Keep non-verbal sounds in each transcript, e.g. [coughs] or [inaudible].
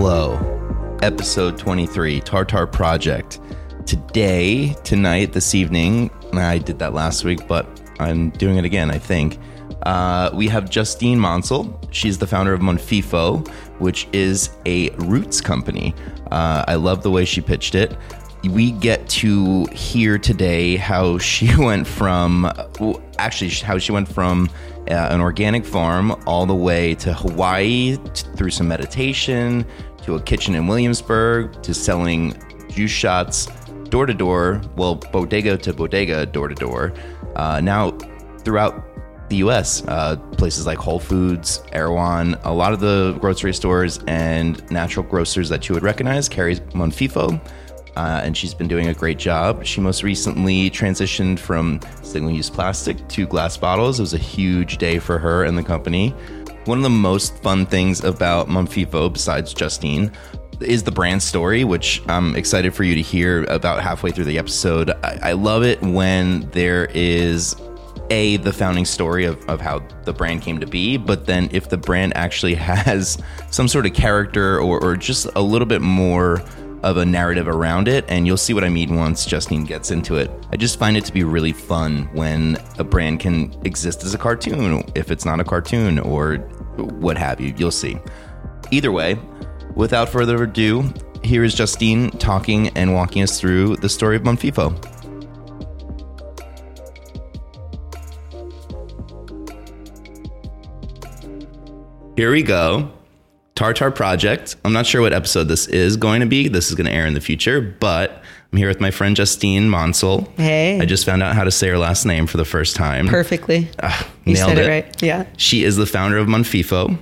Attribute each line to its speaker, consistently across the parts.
Speaker 1: Hello, episode 23, Tartar Project. Today, tonight, this evening, I did that last week, but I'm doing it again, I think. Uh, we have Justine Monsell. She's the founder of Monfefo, which is a roots company. Uh, I love the way she pitched it. We get to hear today how she [laughs] went from, well, actually, how she went from uh, an organic farm all the way to Hawaii t- through some meditation to a kitchen in Williamsburg to selling juice shots door to door, well, bodega to bodega, door to door. Uh, now, throughout the US, uh, places like Whole Foods, Erewhon, a lot of the grocery stores and natural grocers that you would recognize carry Monfefo. Uh, and she's been doing a great job. She most recently transitioned from single use plastic to glass bottles. It was a huge day for her and the company. One of the most fun things about Monfefo, besides Justine, is the brand story, which I'm excited for you to hear about halfway through the episode. I, I love it when there is a the founding story of, of how the brand came to be but then if the brand actually [laughs] has some sort of character or, or just a little bit more of a narrative around it and you'll see what i mean once justine gets into it i just find it to be really fun when a brand can exist as a cartoon if it's not a cartoon or what have you you'll see either way without further ado here is justine talking and walking us through the story of monfefo Here we go. Tartar Project. I'm not sure what episode this is going to be. This is going to air in the future, but I'm here with my friend Justine Monsel.
Speaker 2: Hey.
Speaker 1: I just found out how to say her last name for the first time.
Speaker 2: Perfectly.
Speaker 1: Ah,
Speaker 2: you
Speaker 1: nailed
Speaker 2: said it.
Speaker 1: it.
Speaker 2: right. Yeah.
Speaker 1: She is the founder of Monfefo.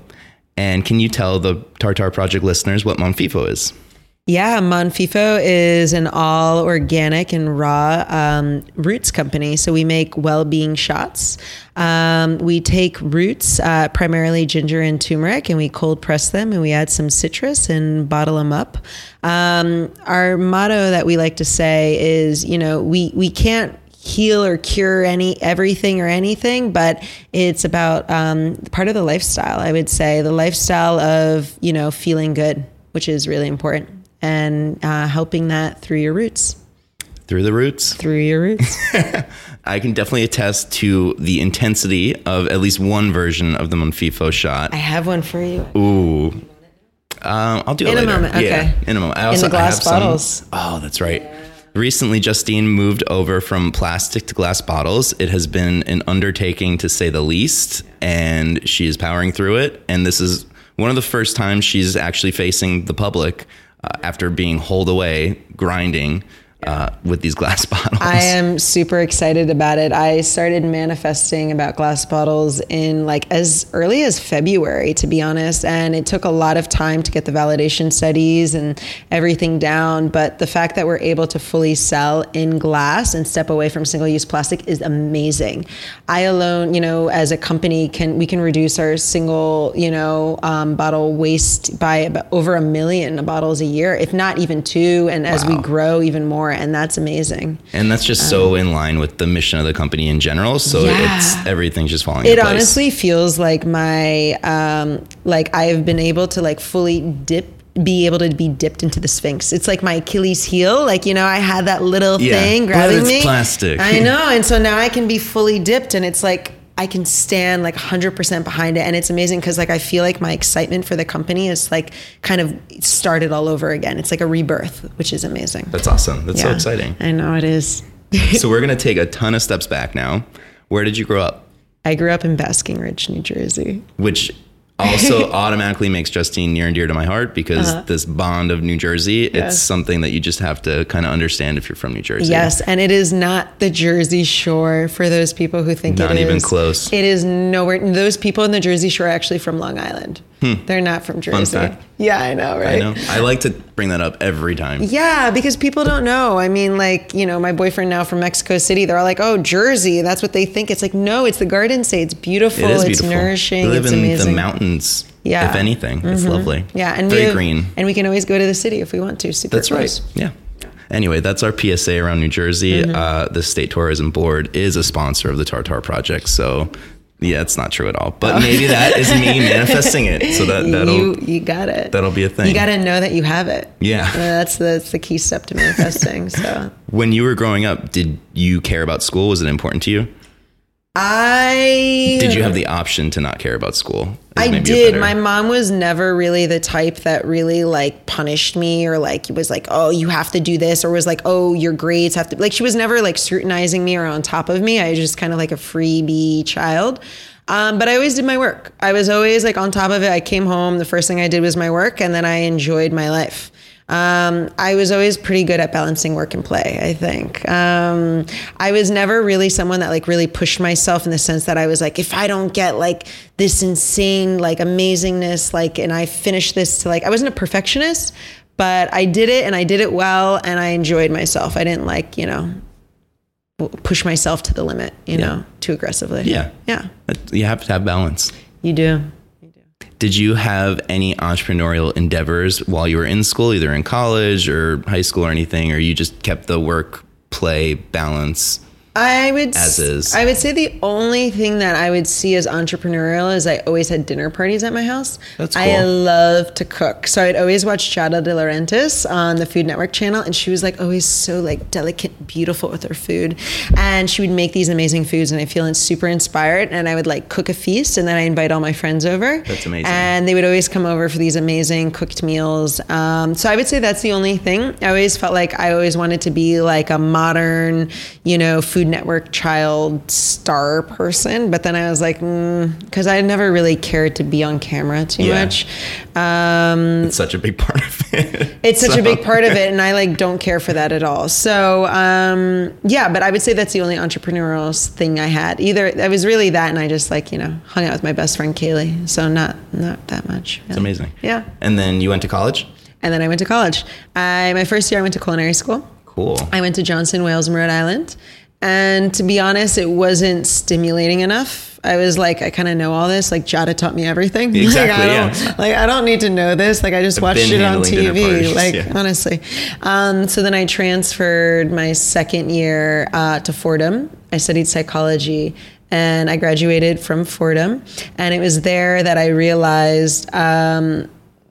Speaker 1: And can you tell the Tartar Project listeners what Monfefo is?
Speaker 2: Yeah. Monfefo is an all organic and raw um, roots company. So we make well being shots. Um, we take roots, uh, primarily ginger and turmeric, and we cold press them and we add some citrus and bottle them up. Um, our motto that we like to say is, you know, we, we can't heal or cure any everything or anything but it's about um, part of the lifestyle i would say the lifestyle of you know feeling good which is really important and uh, helping that through your roots
Speaker 1: Through the Roots.
Speaker 2: through your roots [laughs]
Speaker 1: I can definitely attest to the intensity of at least one version of the Monfefo shot.
Speaker 2: i have one for you
Speaker 1: Ooh. Um, I'll do it
Speaker 2: In a
Speaker 1: later.
Speaker 2: moment,
Speaker 1: Yeah,
Speaker 2: okay.
Speaker 1: in a moment. I also
Speaker 2: the glass
Speaker 1: have some-
Speaker 2: bottles.
Speaker 1: oh, that's right. Recently, Justine moved over from plastic to glass bottles. It has been an undertaking to say the least, and she is powering through it. And this is one of the first times she's actually facing the public after being holed away, grinding uh, with these glass [laughs] bottles.
Speaker 2: I am super excited about it. I started manifesting about glass bottles in like as early as February, to be honest. And it took a lot of time to get the validation studies and everything down. But the fact that we're able to fully sell in glass and step away from single use plastic is amazing. I alone, you know, as a company can, we can reduce our single, you know, um, bottle waste by about over a million bottles a year, if not even two. And as we grow even more, and that's amazing.
Speaker 1: and that's just so in line with the mission of the company in general. So
Speaker 2: Yeah.
Speaker 1: it's everything's just falling
Speaker 2: It
Speaker 1: into place.
Speaker 2: honestly feels like my um like I have been able to like fully dip be able to be dipped into the sphinx. It's like my Achilles heel. Like, you know, I had that little
Speaker 1: Yeah,
Speaker 2: thing
Speaker 1: but
Speaker 2: grabbing
Speaker 1: it's
Speaker 2: me.
Speaker 1: plastic.
Speaker 2: I know. And so now I can be fully dipped and it's like I can stand like 100% behind it. And it's amazing because like I feel like my excitement for the company is like kind of started all over again. It's like a rebirth, which is amazing.
Speaker 1: That's awesome. That's so exciting.
Speaker 2: I know it is. [laughs]
Speaker 1: so we're gonna take a ton of steps back now. Where did you grow up?
Speaker 2: I grew up in Basking Ridge, New Jersey.
Speaker 1: Which also [laughs] automatically makes Justine near and dear to my heart because this bond of New Jersey, it's
Speaker 2: Uh-huh.
Speaker 1: Something that you just have to kind of understand if you're from New Jersey.
Speaker 2: Yes, and it is not the Jersey Shore for those people who think
Speaker 1: it's
Speaker 2: Not
Speaker 1: even
Speaker 2: is.
Speaker 1: close.
Speaker 2: It is nowhere. Those people in the Jersey Shore are actually from Long Island. They're not from Jersey.
Speaker 1: Hmm.
Speaker 2: Yeah, I know, right?
Speaker 1: I know. I like to bring that up every time.
Speaker 2: Yeah, because people don't know. I mean, like, you know, my boyfriend now from Mexico City, they're all like, oh, Jersey. That's what they think. It's like, no, it's the Garden State. It's beautiful.
Speaker 1: It is
Speaker 2: it's
Speaker 1: beautiful.
Speaker 2: nourishing.
Speaker 1: We live
Speaker 2: it's
Speaker 1: in
Speaker 2: amazing.
Speaker 1: the mountains.
Speaker 2: Yeah. Mm-hmm.
Speaker 1: If anything, it's lovely.
Speaker 2: Yeah, and
Speaker 1: very
Speaker 2: we have-
Speaker 1: green.
Speaker 2: And we can always go to the city if we want to. Super
Speaker 1: That's
Speaker 2: close.
Speaker 1: right. Yeah. Anyway, that's our PSA around New Jersey.
Speaker 2: Mm-hmm.
Speaker 1: Uh, the State Tourism Board is a sponsor of the Tartar Project. So Yeah, it's not true at all. But maybe that is me [laughs] manifesting it. So that that'll
Speaker 2: you you got it.
Speaker 1: that'll be a thing.
Speaker 2: You got to know that you have it.
Speaker 1: Yeah.
Speaker 2: Uh, that's that's the key step to manifesting. so [laughs]
Speaker 1: when you were growing up, did you care about school? Was it important to you?
Speaker 2: I
Speaker 1: Did you have the option to not care about school?
Speaker 2: I did. My mom was never really the type that really like punished me or like was like, oh, you have to do this, or was like, oh, your grades have to. Like she was never like scrutinizing me or on top of me. I was just kind of like a freebie child. Um, but I always did my work. I was always like on top of it. I came home. The first thing I did was my work, and then I enjoyed my life. Um, I was always pretty good at balancing work and play, I think. Um, I was never really someone that like really pushed myself in the sense that I was like, if I don't get like this insane, like amazingness, like, and I finish this to like, I wasn't a perfectionist, but I did it and I did it well and I enjoyed myself. I didn't like, you know, push myself to the limit, you know, too aggressively.
Speaker 1: Yeah.
Speaker 2: Yeah.
Speaker 1: You have to have balance.
Speaker 2: You do.
Speaker 1: Did you have any entrepreneurial endeavors while you were in school, either in college or high school or anything, or you just kept the work play balance?
Speaker 2: I would
Speaker 1: As is.
Speaker 2: I would say the only thing that I would see as entrepreneurial is I always had dinner parties at my house.
Speaker 1: That's cool.
Speaker 2: I love to cook. So I'd always watch Giada De Laurentiis on the Food Network channel and she was like always so like delicate, beautiful with her food. And she would make these amazing foods and I feel super inspired and I would like cook a feast and then I invite all my friends over.
Speaker 1: That's amazing.
Speaker 2: And they would always come over for these amazing cooked meals. Um, so I would say that's the only thing. I always felt like I always wanted to be like a modern, you know, Food Network child star person. But then I was like, because I never really cared to be on camera too
Speaker 1: Yeah.
Speaker 2: much. Um,
Speaker 1: It's such a big part of it.
Speaker 2: it's such
Speaker 1: So-
Speaker 2: a big part of it, and I like don't care for that at all. So um, yeah, but I would say that's the only entrepreneurial thing I had. Either it was really that, and I just like you know hung out with my best friend Kaylee. So not not that much.
Speaker 1: It's amazing.
Speaker 2: Yeah.
Speaker 1: And then you went to college?
Speaker 2: And then I went to college. I my first year I went to culinary school.
Speaker 1: Cool.
Speaker 2: I went to Johnson Wales in Rhode Island. And to be honest, it wasn't stimulating enough. I was like, I kind of know all this. Like Giada taught me everything.
Speaker 1: Exactly, [laughs]
Speaker 2: Like, I don't,
Speaker 1: yeah.
Speaker 2: like I don't need to know this. Like I just watched it on TV. like
Speaker 1: yeah.
Speaker 2: honestly. Um, so then I transferred my second year uh, to Fordham. I studied psychology. And I graduated from Fordham, and it was there that I realized um,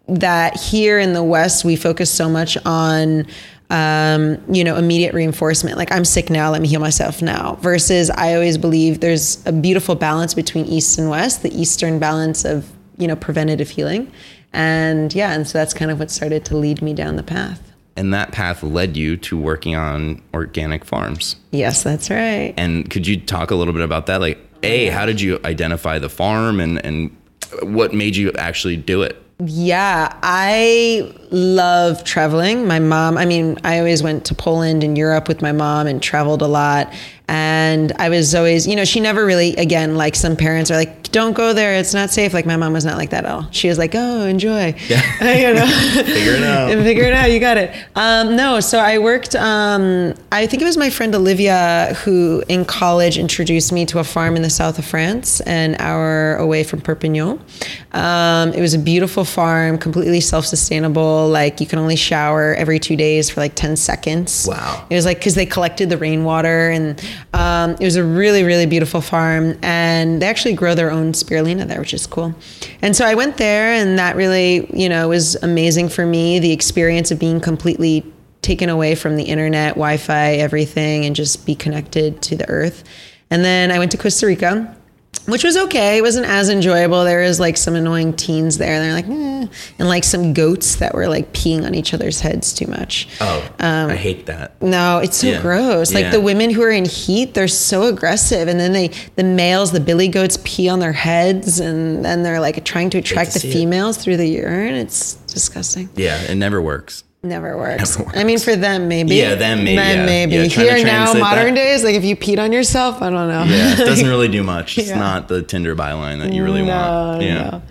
Speaker 2: that here in the West, we focus so much on, um, you know, immediate reinforcement. Like, I'm sick now, let me heal myself now. Versus, I always believe there's a beautiful balance between East and West, the Eastern balance of, you know, preventative healing. And yeah, and so that's kind of what started to lead me down the path.
Speaker 1: And that path led you to working on organic farms.
Speaker 2: Yes, that's right.
Speaker 1: And could you talk a little bit about that? Like, A, how did you identify the farm and, and what made you actually do it?
Speaker 2: Yeah, I love traveling. My mom, I mean, I always went to Poland and Europe with my mom and traveled a lot. And I was always, you know, she never really, again, like some parents are like, don't go there, it's not safe. Like my mom was not like that at all. She was like, oh, enjoy. [laughs]
Speaker 1: Yeah. [laughs]
Speaker 2: you know,
Speaker 1: Figure it out. [laughs]
Speaker 2: figure it out. You got it. Um, no, so I worked. Um, I think it was my friend Olivia who, in college, introduced me to a farm in the south of France, an hour away from Perpignan. Um, it was a beautiful farm, completely self-sustainable. Like you can only shower every two days for like ten seconds.
Speaker 1: Wow.
Speaker 2: It was like because they collected the rainwater, and um, it was a really, really beautiful farm. And they actually grow their own spirulina there, which is cool. And so I went there, and that really, you know, was amazing for me. The experience of being completely taken away from the internet, Wi-Fi, everything, and just be connected to the earth. And then I went to Costa Rica which was okay. It wasn't as enjoyable. There was like some annoying teens there. They're like, eh. and like some goats that were like peeing on each other's heads too much.
Speaker 1: Oh, I hate that.
Speaker 2: No, it's so
Speaker 1: Yeah.
Speaker 2: gross. Like
Speaker 1: Yeah.
Speaker 2: the women who are in heat, they're so aggressive, and then they, the males, the billy goats, pee on their heads, and then they're like trying to attract the
Speaker 1: see it.
Speaker 2: females through the urine. It's disgusting.
Speaker 1: Yeah, it never works.
Speaker 2: Never [laughs] works.
Speaker 1: Never
Speaker 2: I mean, for them, maybe.
Speaker 1: Yeah, them, maybe,
Speaker 2: Then
Speaker 1: yeah.
Speaker 2: maybe.
Speaker 1: Yeah,
Speaker 2: Here now, modern
Speaker 1: that.
Speaker 2: days, like if you peed on yourself, I don't know.
Speaker 1: Yeah, it [laughs] doesn't really do much. It's
Speaker 2: Yeah.
Speaker 1: not the Tinder byline that you really want. Yeah.
Speaker 2: no.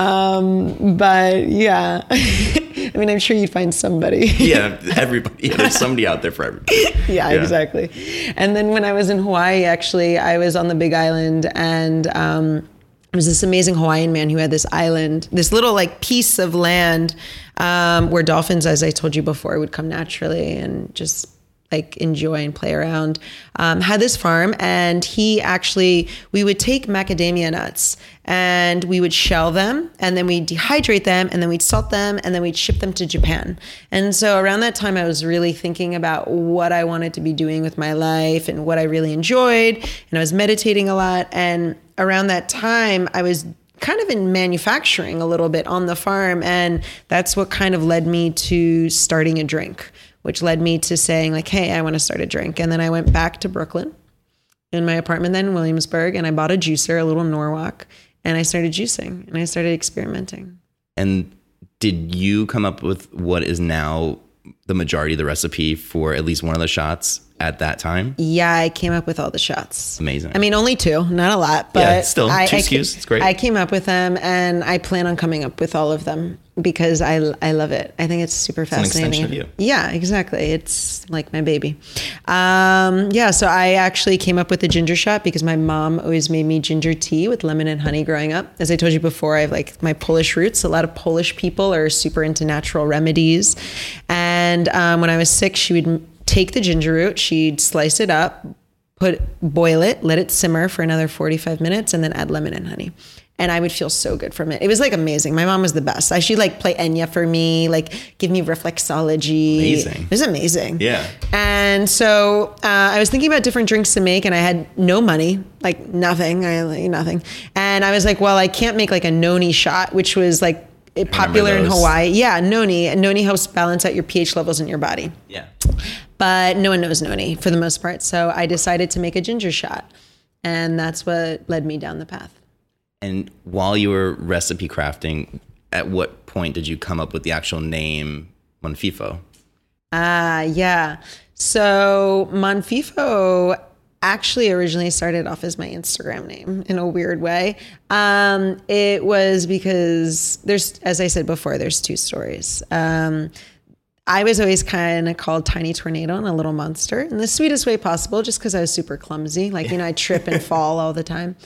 Speaker 2: Um, but yeah, [laughs] I mean, I'm sure you'd find somebody.
Speaker 1: Yeah, everybody. Yeah, there's somebody out there for everybody.
Speaker 2: yeah, exactly. And then when I was in Hawaii, actually, I was on the Big Island, and um, there was this amazing Hawaiian man who had this island, this little like piece of land um, where dolphins, as I told you before, would come naturally and just like enjoy and play around. Um, had this farm, and he actually we would take macadamia nuts and we would shell them, and then we'd dehydrate them, and then we'd salt them, and then we'd ship them to Japan. And so around that time, I was really thinking about what I wanted to be doing with my life and what I really enjoyed, and I was meditating a lot. And around that time, I was kind of in manufacturing a little bit on the farm and that's what kind of led me to starting a drink which led me to saying like hey i want to start a drink. And then i went back to brooklyn in my apartment then in williamsburg and i bought a juicer a little norwalk and i started juicing and i started experimenting.
Speaker 1: And did you come up with what is now the majority of the recipe for at least one of the shots at that time?
Speaker 2: yeah i came up with all the shots
Speaker 1: Amazing.
Speaker 2: I mean, only two, not a lot, but
Speaker 1: Yeah, still,
Speaker 2: I,
Speaker 1: two
Speaker 2: I
Speaker 1: SKUs, it's great.
Speaker 2: I came up with them, and I plan on coming up with all of them because I I love it. I think it's super
Speaker 1: an
Speaker 2: fascinating.
Speaker 1: extension of you.
Speaker 2: Yeah, exactly. It's like my baby. Um, yeah, so I actually came up with the ginger shot because my mom always made me ginger tea with lemon and honey growing up. As I told you before, I have like my Polish roots. A lot of Polish people are super into natural remedies, and um, when I was sick, she would take the ginger root, she'd slice it up, put boil it, let it simmer for another 45 minutes, and then add lemon and honey. And I would feel so good from it. It was like amazing. My mom was the best. I she'd like play Enya for me, like give me reflexology.
Speaker 1: Amazing.
Speaker 2: It was amazing.
Speaker 1: Yeah.
Speaker 2: And so uh, I was thinking about different drinks to make, and I had no money, like nothing, I like nothing. And I was like, well, I can't make like a noni shot, which was like popular in. Hawaii. Yeah, noni. Noni helps balance out your pH levels in your body
Speaker 1: Yeah.
Speaker 2: but no one knows noni for the most part. So I decided to make a ginger shot, and that's what led me down the path.
Speaker 1: And while you were recipe crafting, at what point did you come up with the actual name Monfefo?
Speaker 2: Ah, yeah. So Monfefo actually originally started off as my Instagram name in a weird way. Um, it was because there's, as I said before, there's two stories. Um, I was always kind of called Tiny Tornado and a Little Monster in the sweetest way possible, just because I was super clumsy. Like, you know, I trip and [laughs] fall all the time.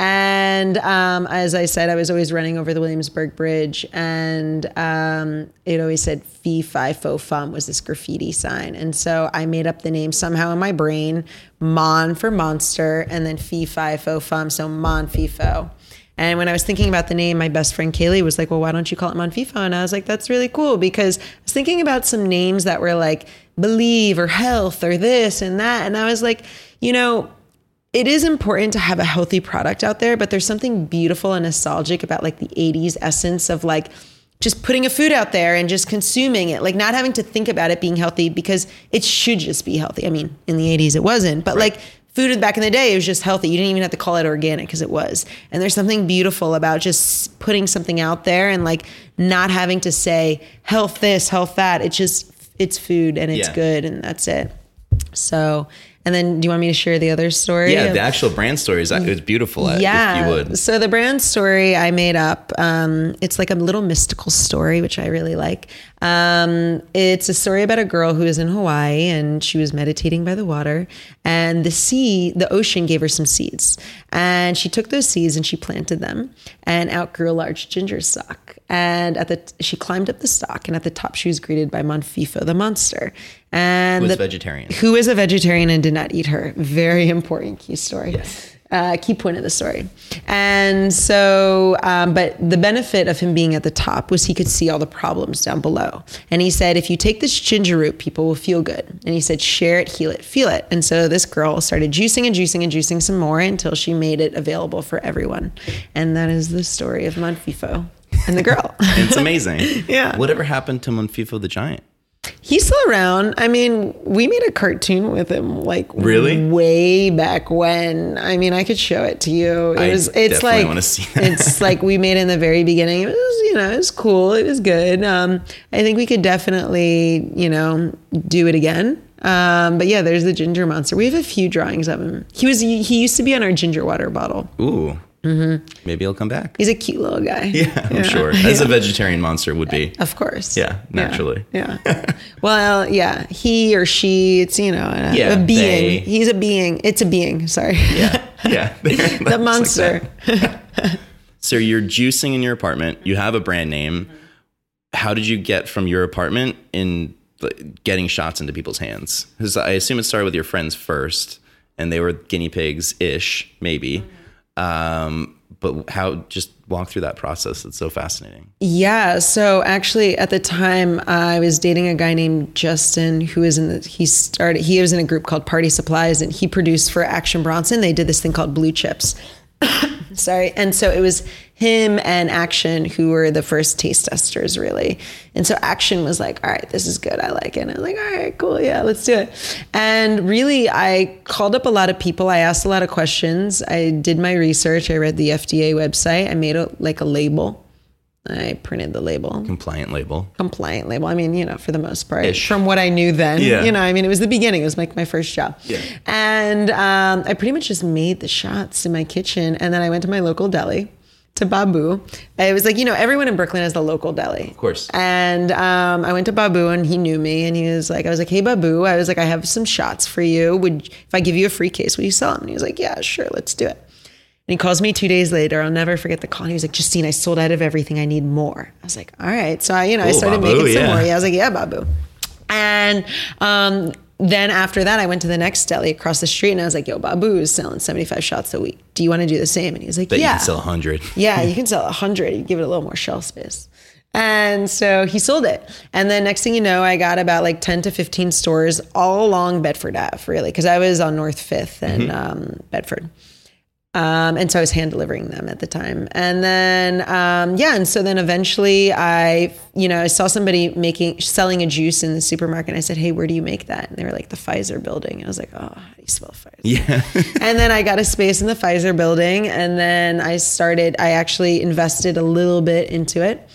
Speaker 2: And um, as I said, I was always running over the Williamsburg Bridge, and um, it always said "Fee Fi Fo Fum" was this graffiti sign, and so I made up the name somehow in my brain, Mon for monster, and then Fee Fi Fo Fum, so Mon Fifo. And when I was thinking about the name, my best friend Kaylee was like, "Well, why don't you call it Monfefo?" And I was like, "That's really cool," because I was thinking about some names that were like believe or health or this and that, and I was like, you know it is important to have a healthy product out there, but there's something beautiful and nostalgic about like the 80s essence of like just putting a food out there and just consuming it, like not having to think about it being healthy because it should just be healthy. I mean, in the 80s it wasn't, but like food back in the day it was just healthy. You didn't even have to call it organic because it was. And there's something beautiful about just putting something out there and like not having to say health this, health that. It's just it's food and it's
Speaker 1: Yeah.
Speaker 2: good and that's it. So, and then do you want me to share the other story?
Speaker 1: Yeah, the actual brand story is it was beautiful.
Speaker 2: yeah.
Speaker 1: You would.
Speaker 2: So the brand story I made up. Um, it's like a little mystical story, which I really like. Um, it's a story about a girl who was in Hawaii and she was meditating by the water, and the sea, the ocean, gave her some seeds, and she took those seeds and she planted them, and outgrew a large ginger stalk. And at the she climbed up the stalk, and at the top she was greeted by Monfefo the monster, and
Speaker 1: Who was
Speaker 2: the-
Speaker 1: vegetarian.
Speaker 2: who is a vegetarian and did not eat her. Very important key story. Uh, key point of the story. And so, um, but the benefit of him being at the top was he could see all the problems down below. And he said, if you take this ginger root, people will feel good. And he said, share it, heal it, feel it. And so this girl started juicing and juicing and juicing some more until she made it available for everyone. And that is the story of Monfefo and the girl.
Speaker 1: It's amazing. [laughs]
Speaker 2: Yeah.
Speaker 1: Whatever happened to Monfefo the Giant?
Speaker 2: He's still around. I mean, we made a cartoon with him like
Speaker 1: Really?
Speaker 2: way back when. I mean, I could show it to you. It
Speaker 1: I
Speaker 2: was it's like
Speaker 1: wanna see that.
Speaker 2: it's [laughs] like we made it in the very beginning. It was, you know, it was cool. It was good. Um, I think we could definitely, you know, do it again. Um, but yeah, there's the ginger monster. We have a few drawings of him. He was he used to be on our ginger water bottle.
Speaker 1: Ooh. Mm-hmm. Maybe he'll come back.
Speaker 2: He's a cute little guy. [laughs]
Speaker 1: Yeah, I'm sure. As a vegetarian monster would be.
Speaker 2: Of course.
Speaker 1: Yeah, naturally.
Speaker 2: Yeah. [laughs] well, yeah. He or she, it's, you know, a,
Speaker 1: Yeah,
Speaker 2: a being.
Speaker 1: they.
Speaker 2: He's a being. It's a being. Sorry.
Speaker 1: Yeah. Yeah. [laughs]
Speaker 2: the monster.
Speaker 1: So you're juicing in your apartment. You have a brand name. How did you get from your apartment in like, getting shots into people's hands? Because I assume it started with your friends first, and they were guinea pigs ish, maybe. Um, but how just walk through that process? It's so fascinating.
Speaker 2: Yeah. So actually, at the time, I was dating a guy named Justin who is in the. He started. He was in a group called Party Supplies, and he produced for Action Bronson. They did this thing called Blue Chips. [coughs] Sorry. And so it was him and Action who were the first taste testers, really. And so Action was like, all right, this is good. I like it. And I was like, all right, cool. Yeah, let's do it. And really, I called up a lot of people. I asked a lot of questions. I did my research. I read the FDA website. I made a, like a label. I printed the label
Speaker 1: Compliant label.
Speaker 2: compliant label. I mean, you know, for the most part,
Speaker 1: Ish.
Speaker 2: from what I knew then,
Speaker 1: Yeah.
Speaker 2: you know, I mean, it was the beginning. It was like my first job.
Speaker 1: Yeah.
Speaker 2: And um, I pretty much just made the shots in my kitchen. And then I went to my local deli to Babu. It was like, you know, everyone in Brooklyn has the local deli. Of
Speaker 1: course.
Speaker 2: And um, I went to Babu and he knew me and he was like, I was like, hey, Babu, I was like, I have some shots for you. Would, if I give you a free case, will you sell them? And he was like, yeah, sure, let's do it. And he calls me two days later. I'll never forget the call. And he was like, Justine, I sold out of everything. I need more. I was like, all right. So I, you know, I started
Speaker 1: Babu,
Speaker 2: making some more. Yeah, I was like, yeah, Babu. And um, then after that, I went to the next deli across the street and I was like, yo, Babu is selling 75 shots a week. Do you want to do the same? And he was like,
Speaker 1: Bet
Speaker 2: yeah.
Speaker 1: you can sell a hundred.
Speaker 2: Yeah, you [laughs] can sell a hundred. You give it a little more shelf space. And so he sold it. And then next thing you know, I got about like 10 to 15 stores all along Bedford Ave, really, because I was on North 5th and um, Bedford. Um, and so I was hand delivering them at the time. And then, um, yeah. And so then eventually I, you know, I saw somebody making, selling a juice in the supermarket. And I said, Hey, where do you make that? And they were like, the Pfizer building. And I was like, Oh, how do you spell Pfizer?
Speaker 1: Yeah. [laughs]
Speaker 2: and then I got a space in the Pfizer building, and then I started. I actually invested a little bit into it,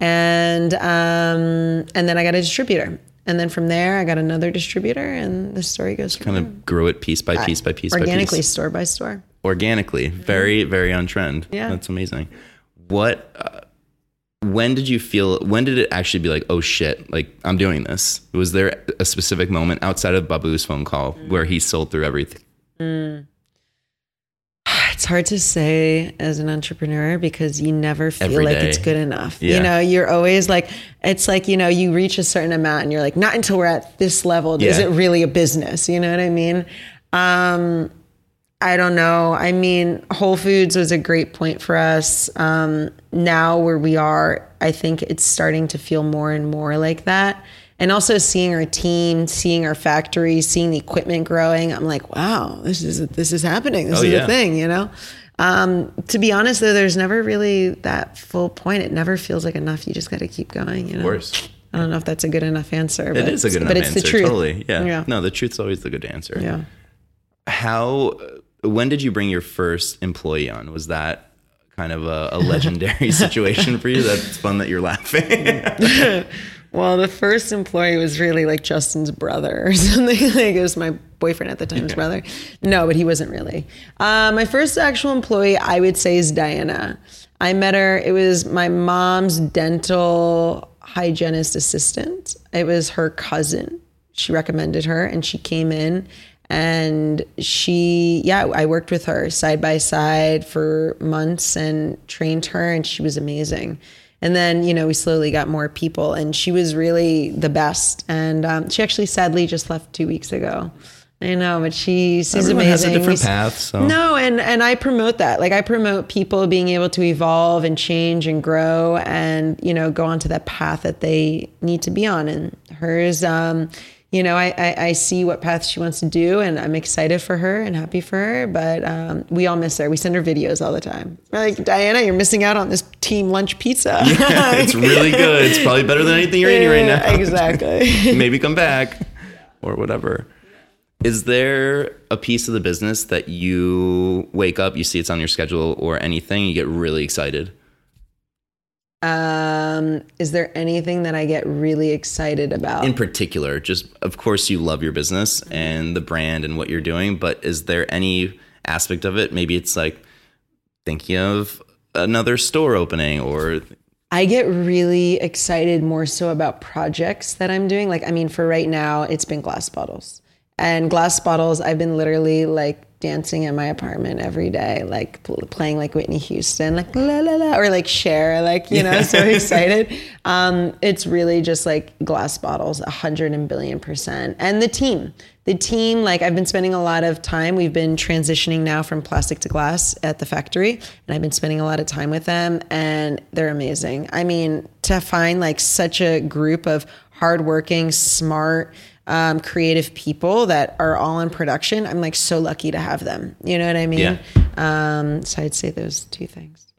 Speaker 2: and um, and then I got a distributor, and then from there I got another distributor, and the story goes from
Speaker 1: kind of grew it uh, piece by piece by piece
Speaker 2: organically,
Speaker 1: by piece.
Speaker 2: store by store.
Speaker 1: Organically. Very, very on trend.
Speaker 2: Yeah.
Speaker 1: That's amazing. What, uh, when did you feel, when did it actually be like, oh shit, like I'm doing this? Was there a specific moment outside of Babu's phone call mm. where he sold through everything? Mm. [sighs]
Speaker 2: It's hard to say as an entrepreneur because you never feel
Speaker 1: Every
Speaker 2: like
Speaker 1: day.
Speaker 2: it's good enough.
Speaker 1: Yeah.
Speaker 2: You know, you're always like, it's like, you know, you reach a certain amount and you're like, not until we're at this level is it really a business. You know what I mean? Um, I don't know. I mean, Whole Foods was a great point for us. Um, now where we are, I think it's starting to feel more and more like that. And also seeing our team, seeing our factory, seeing the equipment growing, I'm like, wow, this is this is happening. This
Speaker 1: Oh,
Speaker 2: is
Speaker 1: yeah.
Speaker 2: a thing, you know. Um, to be honest, though, there's never really that full point. It never feels like enough. You just got to keep going. You know.
Speaker 1: course.
Speaker 2: I don't know if that's a good enough answer.
Speaker 1: It
Speaker 2: but
Speaker 1: is a good enough
Speaker 2: but it's
Speaker 1: answer.
Speaker 2: the truth.
Speaker 1: Totally. Yeah.
Speaker 2: Yeah.
Speaker 1: No, the truth's always the good answer.
Speaker 2: Yeah.
Speaker 1: How, when did you bring your first employee on? Was that kind of a, a legendary [laughs] situation for you? That's fun that you're laughing. [laughs]
Speaker 2: Well, the first employee was really like Justin's brother or [laughs] something. Like it was my boyfriend at the time's brother. No, but he wasn't really. Uh, my first actual employee, I would say, is Diana. I met her. It was my mom's dental hygienist assistant. It was her cousin. She recommended her, and she came in. And she, yeah, I worked with her side by side for months and trained her, and she was amazing. And then, you know, we slowly got more people, and she was really the best. And um, she actually sadly just left two weeks ago. I know, but she, she's
Speaker 1: Everyone has
Speaker 2: amazing.
Speaker 1: a different path. So
Speaker 2: no, and and I promote that. Like I promote people being able to evolve and change and grow, and you know, go onto that path that they need to be on. And hers, um, you know, I, I I see what path she wants to do, and I'm excited for her and happy for her. But um, we all miss her. We send her videos all the time. We're like, Diana, you're missing out on this team lunch pizza. [laughs]
Speaker 1: Yeah, it's really good. It's probably better than anything you're eating right now.
Speaker 2: exactly. [laughs]
Speaker 1: Maybe come back or whatever. Is there a piece of the business that you wake up, you see it's on your schedule or anything, you get really excited?
Speaker 2: Um, is there anything that I get really excited about?
Speaker 1: In particular, just of course you love your business and the brand and what you're doing, but is there any aspect of it? Maybe it's like thinking of another store opening or
Speaker 2: I get really excited more so about projects that I'm doing. Like, I mean, for right now, it's been glass bottles. And glass bottles, I've been literally like dancing in my apartment every day, like pl- playing like Whitney Houston, like la la la, or like Cher, like you know, so [laughs] excited. Um, it's really just like glass bottles, a hundred and billion percent, and the team. The team, like I've been spending a lot of time. We've been transitioning now from plastic to glass at the factory, and I've been spending a lot of time with them, and they're amazing. I mean, to find like such a group of hardworking, smart, um, creative people that are all in production. I'm like so lucky to have them. You know what I mean?
Speaker 1: Yeah.
Speaker 2: Um, so I'd say those two things.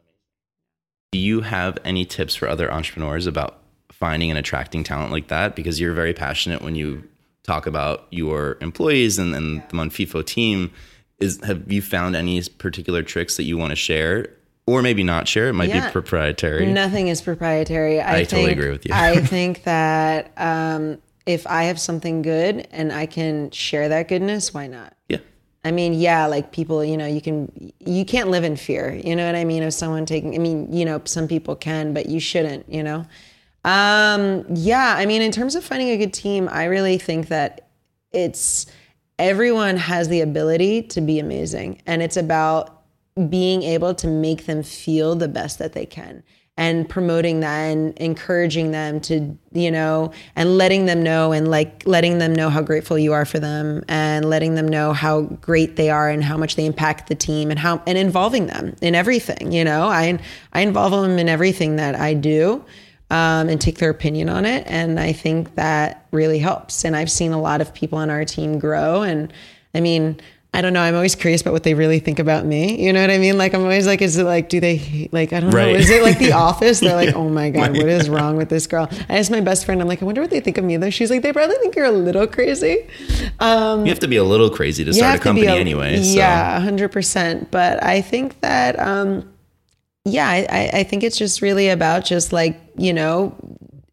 Speaker 1: Do you have any tips for other entrepreneurs about finding and attracting talent like that? Because you're very passionate when you talk about your employees and, and the Monfefo team. Is have you found any particular tricks that you want to share? Or maybe not share. It might
Speaker 2: Yeah.
Speaker 1: be proprietary.
Speaker 2: Nothing is proprietary. I,
Speaker 1: I totally agree with you.
Speaker 2: I [laughs] think that um, if I have something good and I can share that goodness, why not?
Speaker 1: Yeah.
Speaker 2: I mean, yeah, like people, you know, you can, you can't live in fear. You know what I mean? Of someone taking, I mean, you know, some people can, but you shouldn't, you know? Um, yeah, I mean, in terms of finding a good team, I really think that it's, everyone has the ability to be amazing. And it's about being able to make them feel the best that they can and promoting that and encouraging them to you know and letting them know and like letting them know how grateful you are for them and letting them know how great they are and how much they impact the team and how and involving them in everything you know? I i involve them in everything that i do um, and take their opinion on it and i think that really helps. And i've seen a lot of people on our team grow and i mean I don't know. I'm always curious about what they really think about me. You know what I mean? Like, I'm always like, is it like, do they like, I don't
Speaker 1: Right.
Speaker 2: know. Is it like The [laughs] Office? They're like, oh my God, what is [laughs] wrong with this girl? I asked my best friend, I'm like, I wonder what they think of me. Though she's like, they probably think you're a little crazy. Um,
Speaker 1: You have to be a little crazy to start a
Speaker 2: have to be
Speaker 1: company
Speaker 2: a-
Speaker 1: anyway. So.
Speaker 2: Yeah, hundred percent. But I think that, um, yeah, I- I think it's just really about just like you know,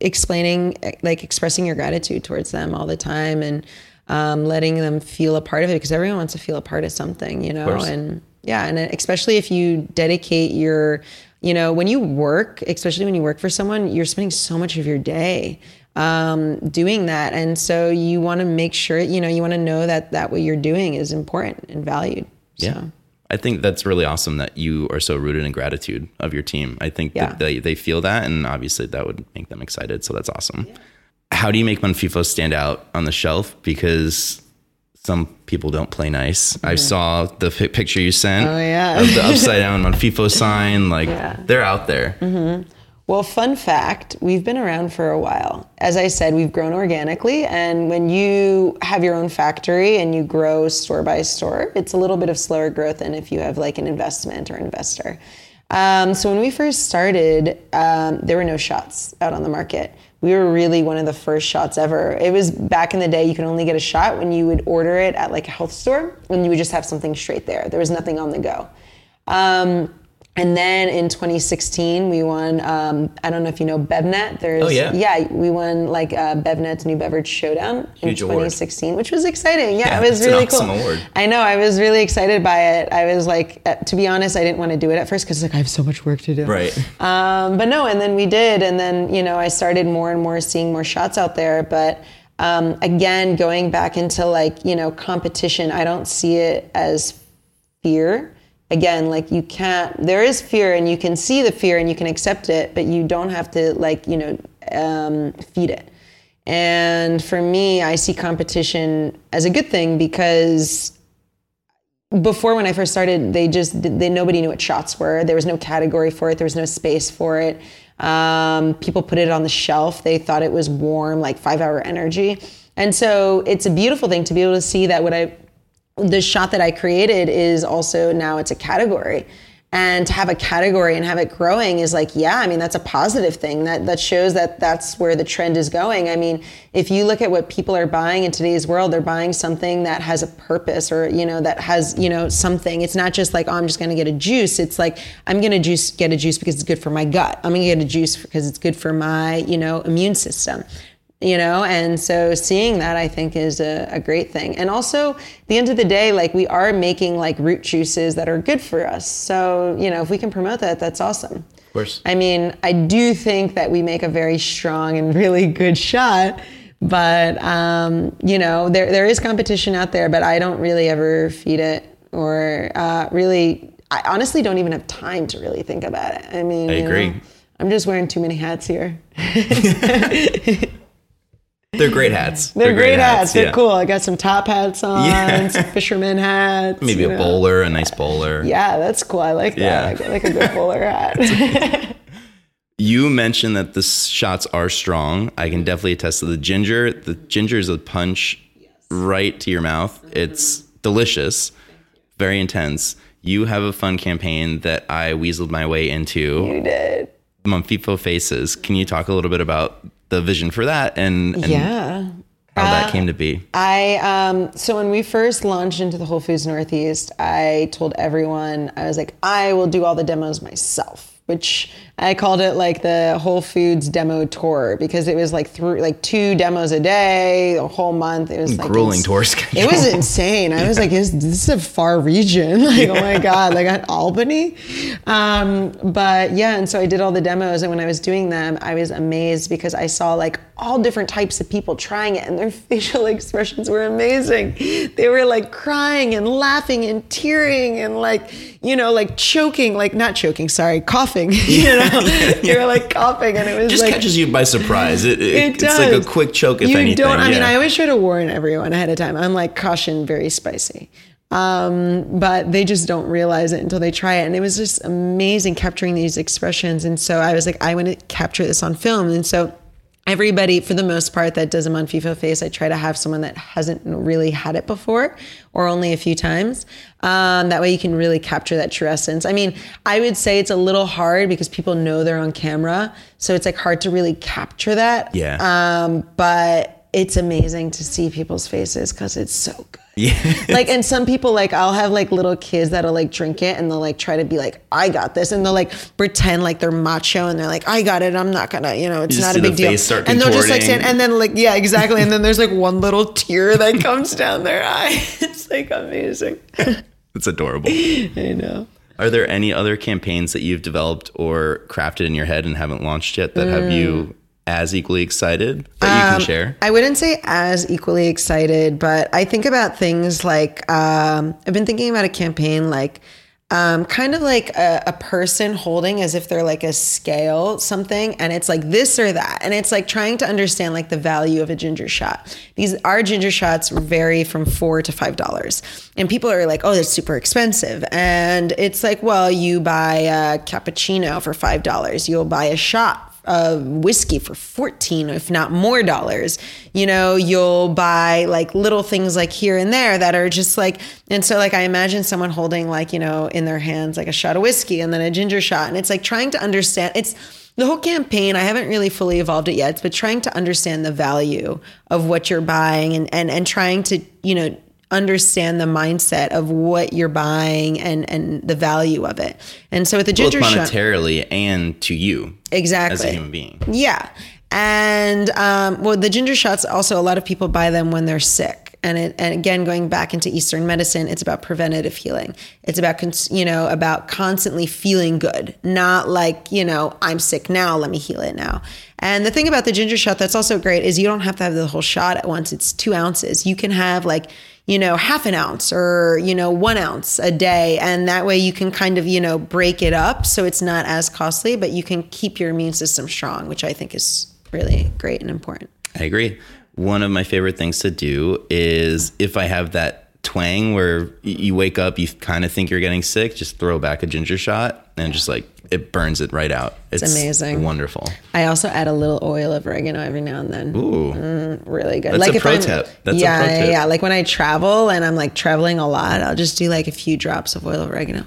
Speaker 2: explaining, like expressing your gratitude towards them all the time and um, letting them feel a part of it because everyone wants to feel a part of something, you know, and yeah, and especially if you dedicate your, you know, when you work, especially when you work for someone, you're spending so much of your day um, doing that, and so you want to make sure, you know, you want to know that that what you're doing is important and valued.
Speaker 1: Yeah. I think that's really awesome that you are so rooted in gratitude of your team. I think
Speaker 2: Yeah.
Speaker 1: that they, they feel that, and obviously that would make them excited. So that's awesome. How do you make Monfefo stand out on the shelf? Because some people don't play nice. I saw the fi- picture you sent
Speaker 2: Oh, yeah.
Speaker 1: of the [laughs] upside down Monfefo sign. Like
Speaker 2: Yeah. Mm-hmm.
Speaker 1: they're out there.
Speaker 2: Well, fun fact, we've been around for a while. As I said, we've grown organically. And when you have your own factory and you grow store by store, it's a little bit of slower growth than if you have like an investment or investor. Um, so when we first started, um, there were no shots out on the market. We were really one of the first shots ever. It was back in the day, you could only get a shot when you would order it at like a health store and you would just have something straight there. There was nothing on the go. Um, and then in 2016, we won. Um, I don't know if you know BevNet. There's
Speaker 1: Oh, yeah.
Speaker 2: yeah, we won like uh, BevNet's New Beverage Showdown
Speaker 1: Huge
Speaker 2: in
Speaker 1: award.
Speaker 2: 2016, which was exciting. Yeah,
Speaker 1: Yeah,
Speaker 2: it was really
Speaker 1: awesome
Speaker 2: cool.
Speaker 1: award.
Speaker 2: I know. I was really excited by it. I was like, uh, to be honest, I didn't want to do it at first because like I have so much work to do.
Speaker 1: Right.
Speaker 2: Um, but no, and then we did, and then you know I started more and more seeing more shots out there. But um, again, going back into like you know competition, I don't see it as fear. Again, like you can't. There is fear, and you can see the fear, and you can accept it, but you don't have to like you know um, feed it. And for me, I see competition as a good thing because before when I first started, they just they nobody knew what shots were. There was no category for it. There was no space for it. Um, people put it on the shelf. They thought it was warm, like five hour energy. And so it's a beautiful thing to be able to see that what I the shot that I created is also now it's a category. And to have a category and have it growing is like, yeah, I mean, that's a positive thing. That that shows that that's where the trend is going. I mean, if you look at what people are buying in today's world, they're buying something that has a purpose or, you know, that has, you know, something. It's not just like, oh, I'm just going to get a juice. It's like, I'm going to juice get a juice because it's good for my gut. I'm going to get a juice because it's good for my, you know, immune system you know and so seeing that i think is a, a great thing and also at the end of the day like we are making like root juices that are good for us so you know if we can promote that that's awesome
Speaker 1: Of course.
Speaker 2: i mean i do think that we make a very strong and [laughs] really good shot but um, you know there, there is competition out there but i don't really ever feed it or uh, really, I honestly don't even have time to really think about it. I mean,
Speaker 1: I agree.
Speaker 2: know, I'm just wearing too many hats here. [laughs] [laughs]
Speaker 1: They're great hats.
Speaker 2: They're, great, hats. They're
Speaker 1: yeah.
Speaker 2: cool. I got some top hats on,
Speaker 1: Yeah.
Speaker 2: some fisherman hats.
Speaker 1: Maybe a
Speaker 2: know.
Speaker 1: bowler, a nice bowler.
Speaker 2: Yeah, that's cool. I like that.
Speaker 1: Yeah.
Speaker 2: I like a good bowler hat. [laughs]
Speaker 1: You mentioned that the shots are strong. I can definitely attest to the ginger. The ginger is a punch right to your mouth. It's mm-hmm. delicious, very intense. You have a fun campaign that I weaseled my way into.
Speaker 2: you did.
Speaker 1: Monfefo Faces. Can you talk a little bit about the vision for that and, and
Speaker 2: Yeah.
Speaker 1: how that came to be?
Speaker 2: I um so when we first launched into the Whole Foods Northeast, I told everyone I was like, I will do all the demos myself, which I called it like the Whole Foods demo tour because it was like through like two demos a day, a whole month. It was like
Speaker 1: Grueling
Speaker 2: ins-
Speaker 1: tour schedule.
Speaker 2: It was insane. I was [laughs] like, is this is a far region? [laughs] Like, oh my God, like at Albany. Um, but yeah, and so I did all the demos. And when I was doing them, I was amazed because I saw like all different types of people trying it and their [laughs] facial expressions were amazing. They were like crying and laughing and tearing and like, you know, like choking, like not choking, sorry, coughing. [laughs] [laughs] You know, they were like coughing and it was
Speaker 1: just
Speaker 2: like,
Speaker 1: catches you by surprise. It, it,
Speaker 2: it
Speaker 1: it's
Speaker 2: does.
Speaker 1: like a quick choke if
Speaker 2: you
Speaker 1: anything.
Speaker 2: Don't, I mean. I always try to warn everyone ahead of time. I'm like, caution, very spicy. Um, but they just don't realize it until they try it. And it was just amazing capturing these expressions. And so I was like, I want to capture this on film. And so everybody, for the most part, that does a Monfefo face, I try to have someone that hasn't really had it before or only a few times. Um, that way you can really capture that true essence. I mean, I would say it's a little hard because people know they're on camera. So it's like hard to really capture that.
Speaker 1: Yeah.
Speaker 2: Um, but it's amazing to see people's faces because it's so good.
Speaker 1: Yeah.
Speaker 2: like and some people like I'll have like little kids that'll like drink it and they'll like try to be like I got this. And they'll like pretend like they're macho and they're like I got it. I'm not gonna you know it's
Speaker 1: You
Speaker 2: not a big deal. and they'll just like stand and then like yeah exactly. And then there's like one little tear that [laughs] comes down their eye. [laughs] It's like amazing. [laughs]
Speaker 1: It's adorable.
Speaker 2: I know.
Speaker 1: Are there any other campaigns that you've developed or crafted in your head and haven't launched yet that have
Speaker 2: Mm.
Speaker 1: you as equally excited that you
Speaker 2: Um,
Speaker 1: can share?
Speaker 2: I wouldn't say as equally excited, but I think about things like um, I've been thinking about a campaign like um, kind of like a, a person holding as if they're like a scale something, and it's like this or that, and it's like trying to understand like the value of a ginger shot. These our ginger shots vary from four to five dollars, and people are like, oh, that's super expensive, and it's like, well, you buy a cappuccino for five dollars, you'll buy a shot of whiskey for 14 if not more dollars. You know you'll buy like little things like here and there that are just like and so like i imagine someone holding like you know in their hands like a shot of whiskey and then a ginger shot. And it's like trying to understand it's the whole campaign i haven't really fully evolved it yet but trying to understand the value of what you're buying and and, and trying to you know understand the mindset of what you're buying and and the value of it and so with the
Speaker 1: Both
Speaker 2: ginger shot
Speaker 1: monetarily and to you
Speaker 2: exactly
Speaker 1: as a human being.
Speaker 2: yeah. And um, well, the ginger shots also a lot of people buy them when they're sick. And it, and again, going back into Eastern medicine, it's about preventative healing. It's about you know about constantly feeling good, not like you know I'm sick now, let me heal it now. And the thing about the ginger shot that's also great is you don't have to have the whole shot at once. It's two ounces. You can have like you know half an ounce or you know one ounce a day, and that way you can kind of you know break it up so it's not as costly, but you can keep your immune system strong, which I think is really great and important.
Speaker 1: I agree. One of my favorite things to do is if I have that twang where you wake up, you kind of think you're getting sick, just throw back a ginger shot and just like it burns it right out. It's,
Speaker 2: amazing.
Speaker 1: Wonderful.
Speaker 2: I also add a little oil of oregano every now and then.
Speaker 1: Ooh.
Speaker 2: Mm, really good.
Speaker 1: That's
Speaker 2: like
Speaker 1: a
Speaker 2: if
Speaker 1: pro
Speaker 2: I'm,
Speaker 1: tip. That's a
Speaker 2: yeah,
Speaker 1: pro
Speaker 2: yeah,
Speaker 1: tip.
Speaker 2: yeah. Like when I travel and I'm like traveling a lot, I'll just do like a few drops of oil of oregano.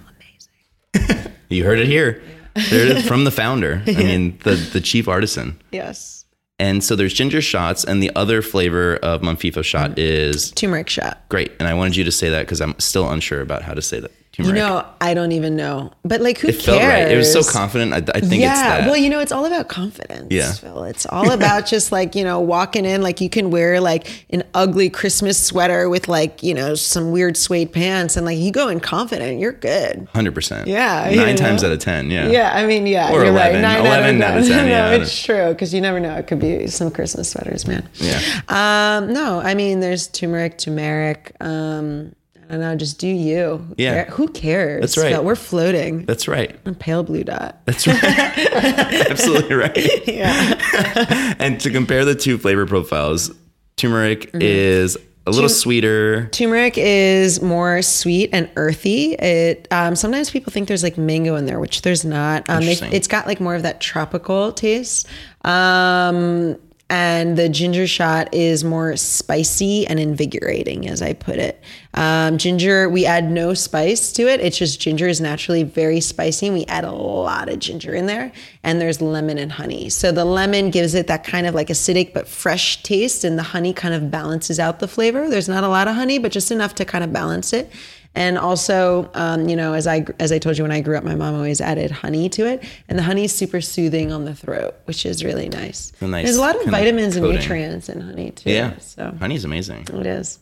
Speaker 2: Amazing. [laughs]
Speaker 1: You heard it here. There it from the founder. I [laughs] mean, the the chief artisan.
Speaker 2: Yes.
Speaker 1: And so there's ginger shots, and the other flavor of Monfefo shot
Speaker 2: Mm.
Speaker 1: is
Speaker 2: Turmeric shot.
Speaker 1: great. And I wanted you to say that because I'm still unsure about how to say that.
Speaker 2: You know, I don't even know. But like who
Speaker 1: it
Speaker 2: cares?
Speaker 1: felt right. It was so confident. I, I think
Speaker 2: yeah,
Speaker 1: it's that.
Speaker 2: well, you know, it's all about confidence.
Speaker 1: Yeah.
Speaker 2: Phil. It's all about [laughs] just like you know walking in. Like you can wear like an ugly Christmas sweater with like you know some weird suede pants, and like you go in confident, you're good.
Speaker 1: Hundred percent.
Speaker 2: Yeah,
Speaker 1: Nine
Speaker 2: you
Speaker 1: times out of ten. Yeah.
Speaker 2: Yeah, I mean, yeah,
Speaker 1: Or
Speaker 2: you're
Speaker 1: 11.
Speaker 2: right. Nine
Speaker 1: 11 out of [laughs] 10,
Speaker 2: no,
Speaker 1: yeah.
Speaker 2: it's true because you never know. It could be some Christmas sweaters, man.
Speaker 1: Yeah.
Speaker 2: Um, no, I mean, there's turmeric, turmeric. Um, I don't know, just do you. Who
Speaker 1: Yeah.
Speaker 2: care- Who cares?
Speaker 1: That's right.
Speaker 2: But we're floating.
Speaker 1: That's right.
Speaker 2: A pale blue dot.
Speaker 1: That's right. [laughs] Absolutely right.
Speaker 2: Yeah. [laughs]
Speaker 1: And to compare the two flavor profiles, turmeric
Speaker 2: Mm-hmm.
Speaker 1: is a little sweeter.
Speaker 2: Turmeric is more sweet and earthy. It um, sometimes people think there's like mango in there, which there's not. Um, they, it's got like more of that tropical taste. Um, and the ginger shot is more spicy and invigorating, as I put it. Um, ginger, we add no spice to it. It's just ginger is naturally very spicy. And we add a lot of ginger in there, and there's lemon and honey. So the lemon gives it that kind of like acidic but fresh taste, and the honey kind of balances out the flavor. There's not a lot of honey, but just enough to kind of balance it. And also, um, you know, as I as I told you when I grew up, my mom always added honey to it, and the honey is super soothing on the throat, which is really nice.
Speaker 1: A nice
Speaker 2: There's a lot of vitamins and nutrients in honey too.
Speaker 1: Yeah.
Speaker 2: so
Speaker 1: Honey's amazing.
Speaker 2: it is.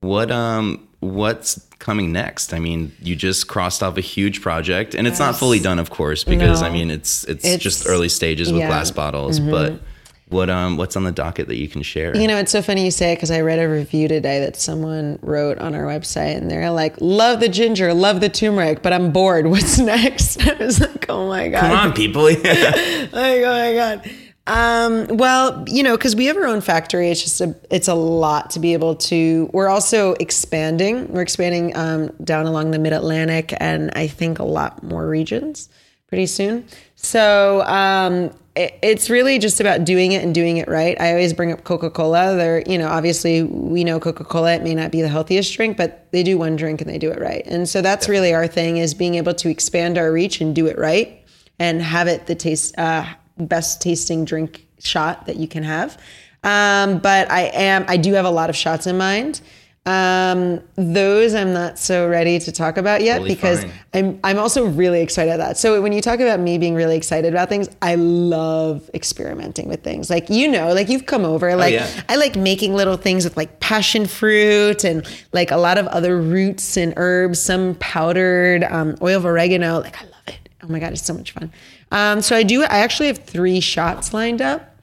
Speaker 1: What um what's coming next? I mean, you just crossed off a huge project and it's not fully done of course because I mean it's it's,
Speaker 2: It's-
Speaker 1: just early stages with
Speaker 2: yeah. Mm-hmm.
Speaker 1: glass bottles, but what um what's on the docket that you can share?
Speaker 2: You know, it's so funny you say it because I read a review today that someone wrote on our website, and they're like, "Love the ginger, love the turmeric, but I'm bored. [laughs] What's next?" [laughs] I was like, "Oh my god!"
Speaker 1: Come on, people. [laughs] Yeah.
Speaker 2: like, oh my god. Um, well, you know, because we have our own factory, it's just a, it's a lot to be able to. We're also expanding. We're expanding um, down along the Mid Atlantic, and I think a lot more regions pretty soon. So um, it, it's really just about doing it and doing it right. I always bring up Coca Cola. They're, you know, obviously we know Coca Cola. It may not be the healthiest drink, but they do one drink and they do it right. And so that's really our thing is being able to expand our reach and do it right and have it the taste uh, best tasting drink shot that you can have. Um, but I am I do have a lot of shots in mind. Um, those I'm not so ready to talk about yet
Speaker 1: Totally
Speaker 2: because
Speaker 1: fine.
Speaker 2: I'm I'm also really excited about that. So when you talk about me being really excited about things, I love experimenting with things. Like you know, like you've come over, like
Speaker 1: Oh, yeah.
Speaker 2: I like making little things with like passion fruit and like a lot of other roots and herbs, some powdered um, oil of oregano. Like I love it. Oh my god, it's so much fun. Um, so I do. I actually have three shots lined up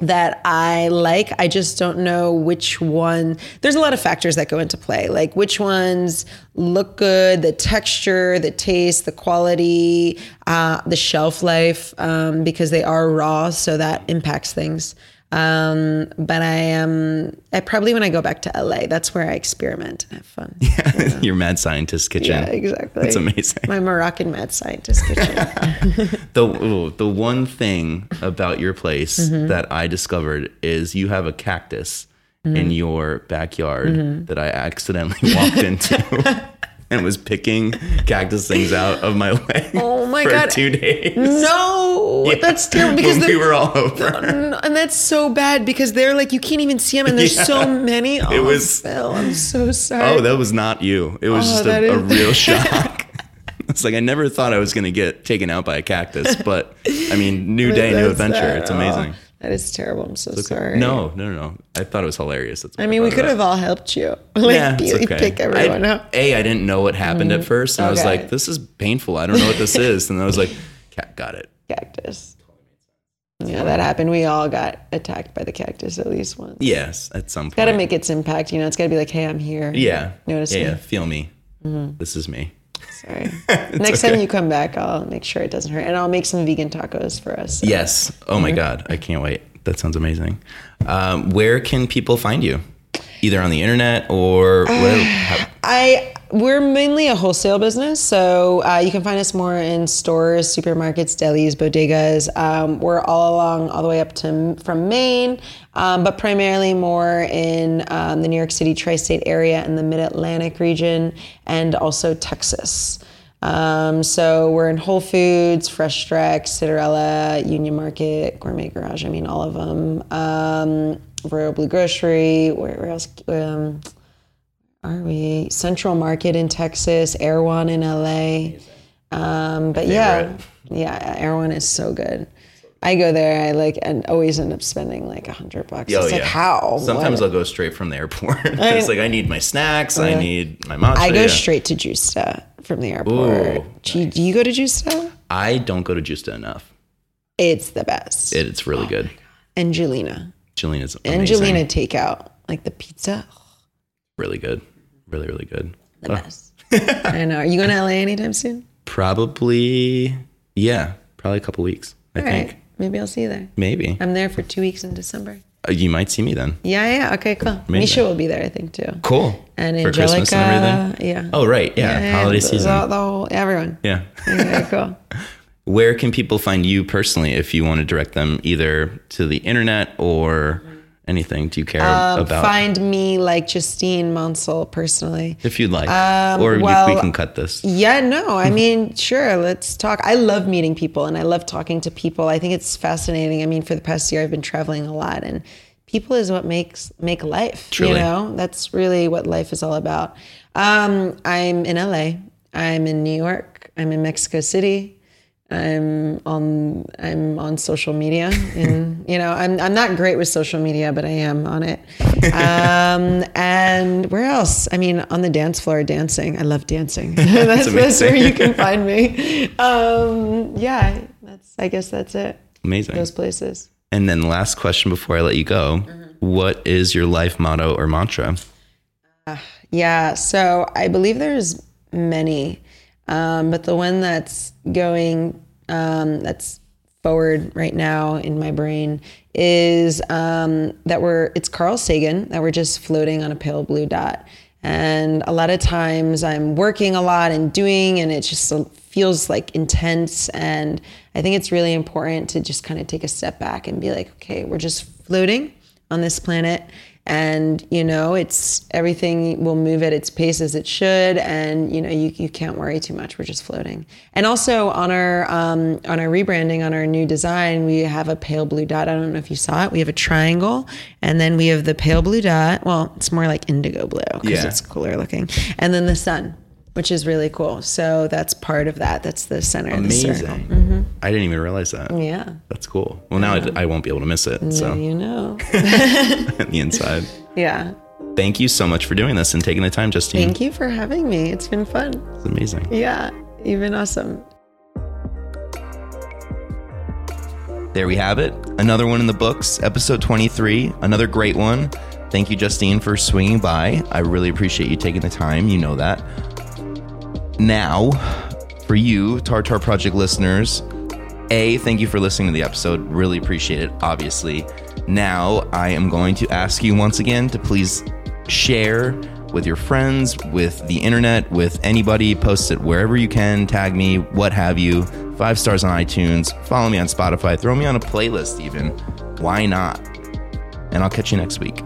Speaker 2: that I like. I just don't know which one. There's a lot of factors that go into play, like which ones look good, the texture, the taste, the quality, uh, the shelf life, um, because they are raw, so that impacts things. Um, but I am. I probably when I go back to LA, that's where I experiment and have fun. [laughs] Yeah,
Speaker 1: Your mad scientist kitchen.
Speaker 2: Yeah, exactly.
Speaker 1: That's amazing.
Speaker 2: My Moroccan mad scientist kitchen. [laughs]
Speaker 1: The ooh, the one thing about your place
Speaker 2: Mm-hmm.
Speaker 1: that I discovered is you have a cactus
Speaker 2: Mm-hmm.
Speaker 1: in your backyard that I accidentally walked into [laughs] and was picking cactus things out of my [laughs] way.
Speaker 2: Oh my
Speaker 1: for
Speaker 2: God.
Speaker 1: two days.
Speaker 2: no, that's terrible because
Speaker 1: we were all over.
Speaker 2: and that's so bad because they're like you can't even see them, and there's [laughs] so many. Oh,
Speaker 1: was-
Speaker 2: Phil, I'm so sorry.
Speaker 1: Oh, that was not you. It was
Speaker 2: Oh,
Speaker 1: just a, a real [laughs] shock. It's like I never thought I was going to get taken out by a cactus, but I mean, new day, new adventure. It's amazing.
Speaker 2: That is terrible. I'm so sorry.
Speaker 1: No, no, no, no. I thought it was hilarious.
Speaker 2: I mean we could have all helped you. [laughs] Like
Speaker 1: yeah,
Speaker 2: you
Speaker 1: okay.
Speaker 2: pick everyone
Speaker 1: I,
Speaker 2: up.
Speaker 1: A, I didn't know what happened at first, and I was like, "This is painful. I don't know what this [laughs] is." And I was like, "Cat, got it."
Speaker 2: Cactus. Yeah, that happened. We all got attacked by the cactus at least once.
Speaker 1: Yes, at some point.
Speaker 2: Got to make its impact. You know, it's got to be like, hey, I'm here.
Speaker 1: Yeah,
Speaker 2: Notice
Speaker 1: yeah,
Speaker 2: me.
Speaker 1: yeah. Feel me.
Speaker 2: Mm-hmm.
Speaker 1: This is me.
Speaker 2: Sorry. [laughs] Next time you come back, I'll make sure it doesn't hurt, and I'll make some vegan tacos for us.
Speaker 1: Yes. Oh
Speaker 2: Mm-hmm.
Speaker 1: my god, I can't wait. That sounds amazing. Um, where can people find you? Either on the internet or whatever. [sighs]
Speaker 2: I we're mainly a wholesale business, so uh, you can find us more in stores, supermarkets, delis, bodegas. Um, we're all along, all the way up to from Maine, um, but primarily more in um, the New York City tri-state area and the Mid Atlantic region, and also Texas. Um, so we're in Whole Foods, Fresh Direct, Citarella, Union Market, Gourmet Garage. I mean, all of them. Um, Royal Blue Grocery. Where, where else? Are we Central Market in Texas, Erewhon in LA. Um, but yeah, yeah, Erewhon is so good. I go there, I like, and always end up spending like a hundred bucks.
Speaker 1: Oh,
Speaker 2: it's like
Speaker 1: yeah.
Speaker 2: how?
Speaker 1: Sometimes
Speaker 2: What?
Speaker 1: I'll go straight from the airport. [laughs] it's like I need my snacks. I need my matcha.
Speaker 2: I go
Speaker 1: yeah.
Speaker 2: straight to Gjusta from the airport.
Speaker 1: Ooh,
Speaker 2: do, you, do you go to Gjusta?
Speaker 1: I don't go to Gjusta enough.
Speaker 2: It's the best.
Speaker 1: It, it's really good.
Speaker 2: Angelina,
Speaker 1: Angelina's amazing.
Speaker 2: Angelina takeout, like the pizza.
Speaker 1: Really good. Really, really good.
Speaker 2: The best. I know. Are you going to LA anytime soon?
Speaker 1: Probably, yeah, probably a couple weeks. I
Speaker 2: All
Speaker 1: think
Speaker 2: right. Maybe I'll see you there.
Speaker 1: maybe
Speaker 2: I'm there for two weeks in December.
Speaker 1: Uh, you might see me then.
Speaker 2: Yeah, yeah. Okay, cool.
Speaker 1: Amazing.
Speaker 2: Misha will be there, I think, too.
Speaker 1: Cool.
Speaker 2: And
Speaker 1: For
Speaker 2: Angelica.
Speaker 1: Christmas and everything.
Speaker 2: Yeah.
Speaker 1: Oh right, yeah, holiday
Speaker 2: the-
Speaker 1: season.
Speaker 2: The, the whole, everyone.
Speaker 1: yeah.
Speaker 2: Okay, cool. [laughs] [laughs]
Speaker 1: Where can people find you personally if you want to direct them either to the internet or anything? Do you care
Speaker 2: Um,
Speaker 1: about?
Speaker 2: find me like Justine Monsell personally.
Speaker 1: If you'd like,
Speaker 2: Um,
Speaker 1: or you- we can cut this.
Speaker 2: Yeah, no, I [laughs] mean, sure, let's talk. I love meeting people and I love talking to people. I think it's fascinating. I mean, for the past year, I've been traveling a lot and people is what makes make life.
Speaker 1: Truly.
Speaker 2: You know, that's really what life is all about. Um, I'm in LA. I'm in New York. I'm in Mexico City. I'm on I'm on social media and you know I'm I'm not great with social media but I am on it. [laughs] Um, and where else? I mean on the dance floor dancing. I love dancing. [laughs] that's, that's where you can find me. Um, yeah, that's I guess that's it.
Speaker 1: Amazing.
Speaker 2: Those places.
Speaker 1: And then last question before I let you go: What is your life motto or mantra?
Speaker 2: Yeah, so I believe there's many, um, but the one that's going um, that's forward right now in my brain is um, that we're it's Carl Sagan that we're just floating on a pale blue dot. And a lot of times I'm working a lot and doing, and it just feels like intense. And I think it's really important to just kind of take a step back and be like, okay, we're just floating on this planet and you know it's everything will move at its pace as it should. And you know you, you can't worry too much. We're just floating. And also on our um, on our rebranding on our new design we have a pale blue dot. I don't know if you saw it. We have a triangle. And then we have the pale blue dot. Well it's more like indigo blue because
Speaker 1: Yeah.
Speaker 2: it's cooler looking. And then the sun which is really cool. So that's part of that. That's the center of the circle.
Speaker 1: Amazing. I didn't even realize that.
Speaker 2: yeah
Speaker 1: That's cool. Well, now I, I won't be able to miss it.
Speaker 2: so
Speaker 1: So
Speaker 2: you know [laughs]
Speaker 1: the inside.
Speaker 2: yeah
Speaker 1: Thank you so much for doing this and taking the time, Justine.
Speaker 2: thank you for having me it's been fun
Speaker 1: It's amazing.
Speaker 2: Yeah, you've been awesome.
Speaker 1: There we have it. Another one in the books, episode 23. Another great one. Thank you, Justine, for swinging by. I really appreciate you taking the time. You know that. Now, for you, Tartar Project listeners, A, thank you for listening to the episode. Really appreciate it, obviously. Now, I am going to ask you once again to please share with your friends, with the internet, with anybody. Post it wherever you can. Tag me, what have you. Five stars on iTunes. Follow me on Spotify. Throw me on a playlist, even. Why not? And I'll catch you next week.